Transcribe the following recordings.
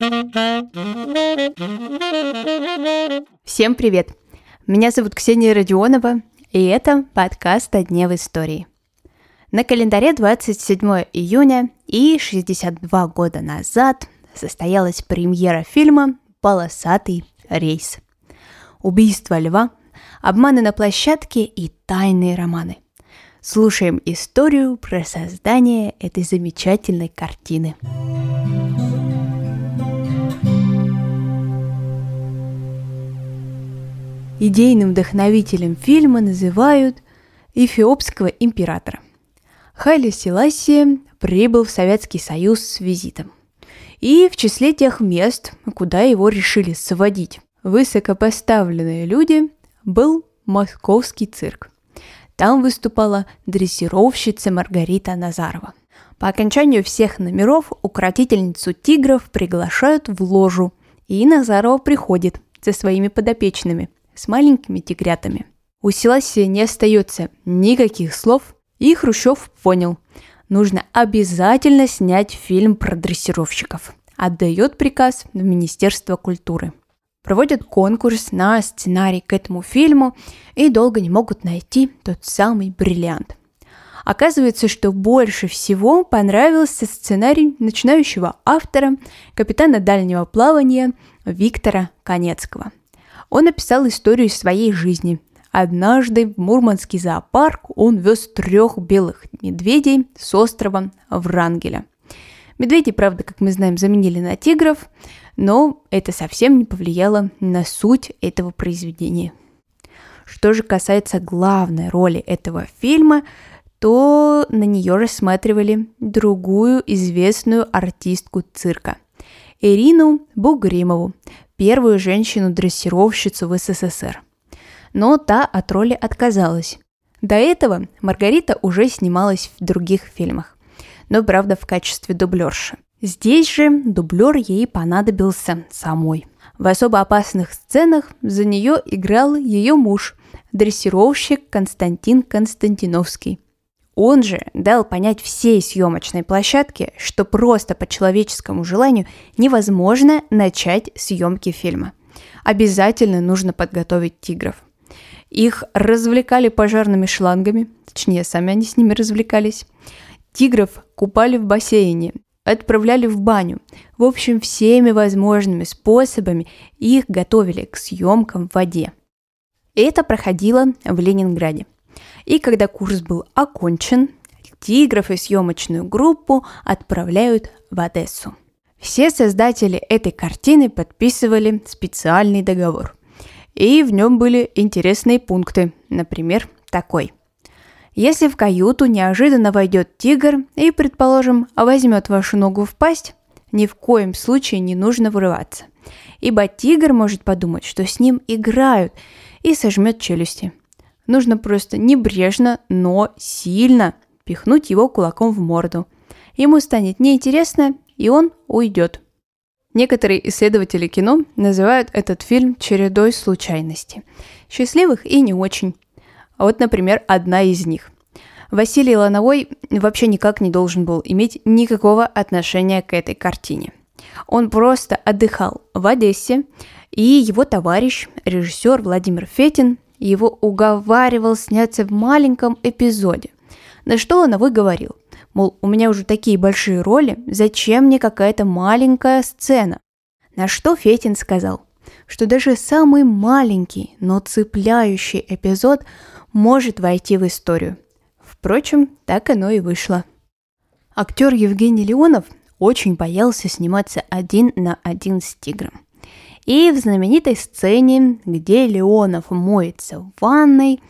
Всем привет! Меня зовут Ксения Родионова, и это подкаст «О дне в истории». На календаре 27 июня и 62 года назад состоялась премьера фильма «Полосатый рейс». Убийство льва, обманы на площадке и тайные романы. Слушаем историю про создание этой замечательной картины. Идейным вдохновителем фильма называют эфиопского императора. Хайли Селасия прибыл в Советский Союз с визитом. И в числе тех мест, куда его решили сводить высокопоставленные люди, был московский цирк. Там выступала дрессировщица Маргарита Назарова. По окончанию всех номеров укротительницу тигров приглашают в ложу, и Назарова приходит со своими подопечными – с маленькими тигрятами. У Селасия не остается никаких слов, и Хрущев понял, нужно обязательно снять фильм про дрессировщиков. Отдает приказ в Министерство культуры. Проводят конкурс на сценарий к этому фильму и долго не могут найти тот самый бриллиант. Оказывается, что больше всего понравился сценарий начинающего автора, капитана дальнего плавания Виктора Конецкого – он описал историю своей жизни. Однажды в Мурманский зоопарк он вез трех белых медведей с острова Врангеля. Медведи, правда, как мы знаем, заменили на тигров, но это совсем не повлияло на суть этого произведения. Что же касается главной роли этого фильма, то на нее рассматривали другую известную артистку цирка – Ирину Бугримову, первую женщину-дрессировщицу в СССР. Но та от роли отказалась. До этого Маргарита уже снималась в других фильмах, но, правда, в качестве дублерши. Здесь же дублер ей понадобился самой. В особо опасных сценах за нее играл ее муж, дрессировщик Константин Константиновский. Он же дал понять всей съемочной площадке, что просто по человеческому желанию невозможно начать съемки фильма. Обязательно нужно подготовить тигров. Их развлекали пожарными шлангами, точнее, сами они с ними развлекались. Тигров купали в бассейне, отправляли в баню. В общем, всеми возможными способами их готовили к съемкам в воде. Это проходило в Ленинграде – и когда курс был окончен, тигров и съемочную группу отправляют в Одессу. Все создатели этой картины подписывали специальный договор. И в нем были интересные пункты, например, такой. Если в каюту неожиданно войдет тигр и, предположим, возьмет вашу ногу в пасть, ни в коем случае не нужно вырываться, ибо тигр может подумать, что с ним играют, и сожмет челюсти – Нужно просто небрежно, но сильно пихнуть его кулаком в морду. Ему станет неинтересно, и он уйдет. Некоторые исследователи кино называют этот фильм чередой случайностей. Счастливых и не очень. Вот, например, одна из них. Василий Лановой вообще никак не должен был иметь никакого отношения к этой картине. Он просто отдыхал в Одессе, и его товарищ, режиссер Владимир Фетин, его уговаривал сняться в маленьком эпизоде. На что он и говорил, мол, у меня уже такие большие роли, зачем мне какая-то маленькая сцена? На что Фетин сказал, что даже самый маленький, но цепляющий эпизод может войти в историю. Впрочем, так оно и вышло. Актер Евгений Леонов очень боялся сниматься один на один с тигром. И в знаменитой сцене, где Леонов моется в ванной,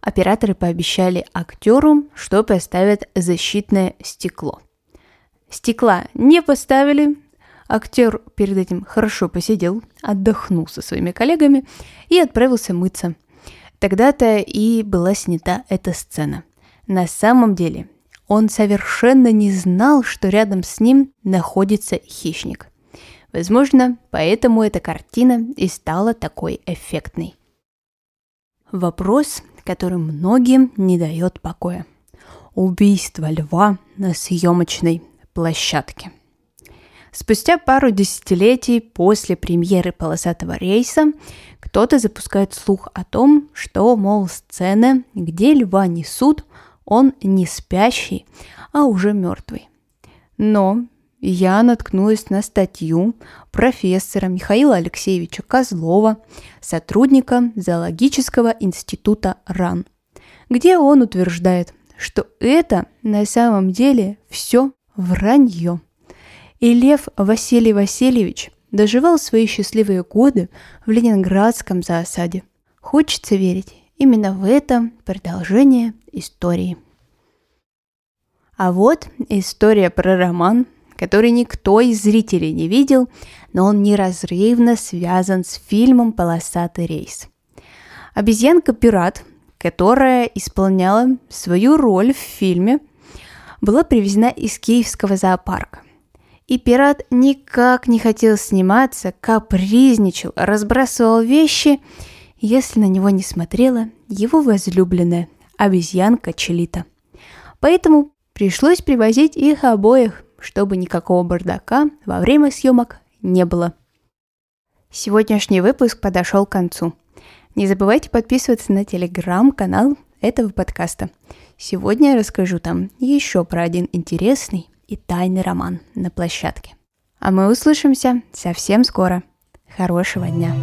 операторы пообещали актеру, что поставят защитное стекло. Стекла не поставили, актер перед этим хорошо посидел, отдохнул со своими коллегами и отправился мыться. Тогда-то и была снята эта сцена. На самом деле он совершенно не знал, что рядом с ним находится хищник – Возможно, поэтому эта картина и стала такой эффектной. Вопрос, который многим не дает покоя. Убийство льва на съемочной площадке. Спустя пару десятилетий после премьеры «Полосатого рейса» кто-то запускает слух о том, что, мол, сцены, где льва несут, он не спящий, а уже мертвый. Но я наткнулась на статью профессора Михаила Алексеевича Козлова, сотрудника Зоологического института РАН, где он утверждает, что это на самом деле все вранье. И Лев Василий Васильевич доживал свои счастливые годы в ленинградском зоосаде. Хочется верить именно в это продолжение истории. А вот история про роман, который никто из зрителей не видел, но он неразрывно связан с фильмом «Полосатый рейс». Обезьянка-пират, которая исполняла свою роль в фильме, была привезена из киевского зоопарка. И пират никак не хотел сниматься, капризничал, разбрасывал вещи, если на него не смотрела его возлюбленная обезьянка Челита. Поэтому пришлось привозить их обоих, чтобы никакого бардака во время съемок не было. Сегодняшний выпуск подошел к концу. Не забывайте подписываться на телеграм-канал этого подкаста. Сегодня я расскажу там еще про один интересный и тайный роман на площадке. А мы услышимся совсем скоро. Хорошего дня!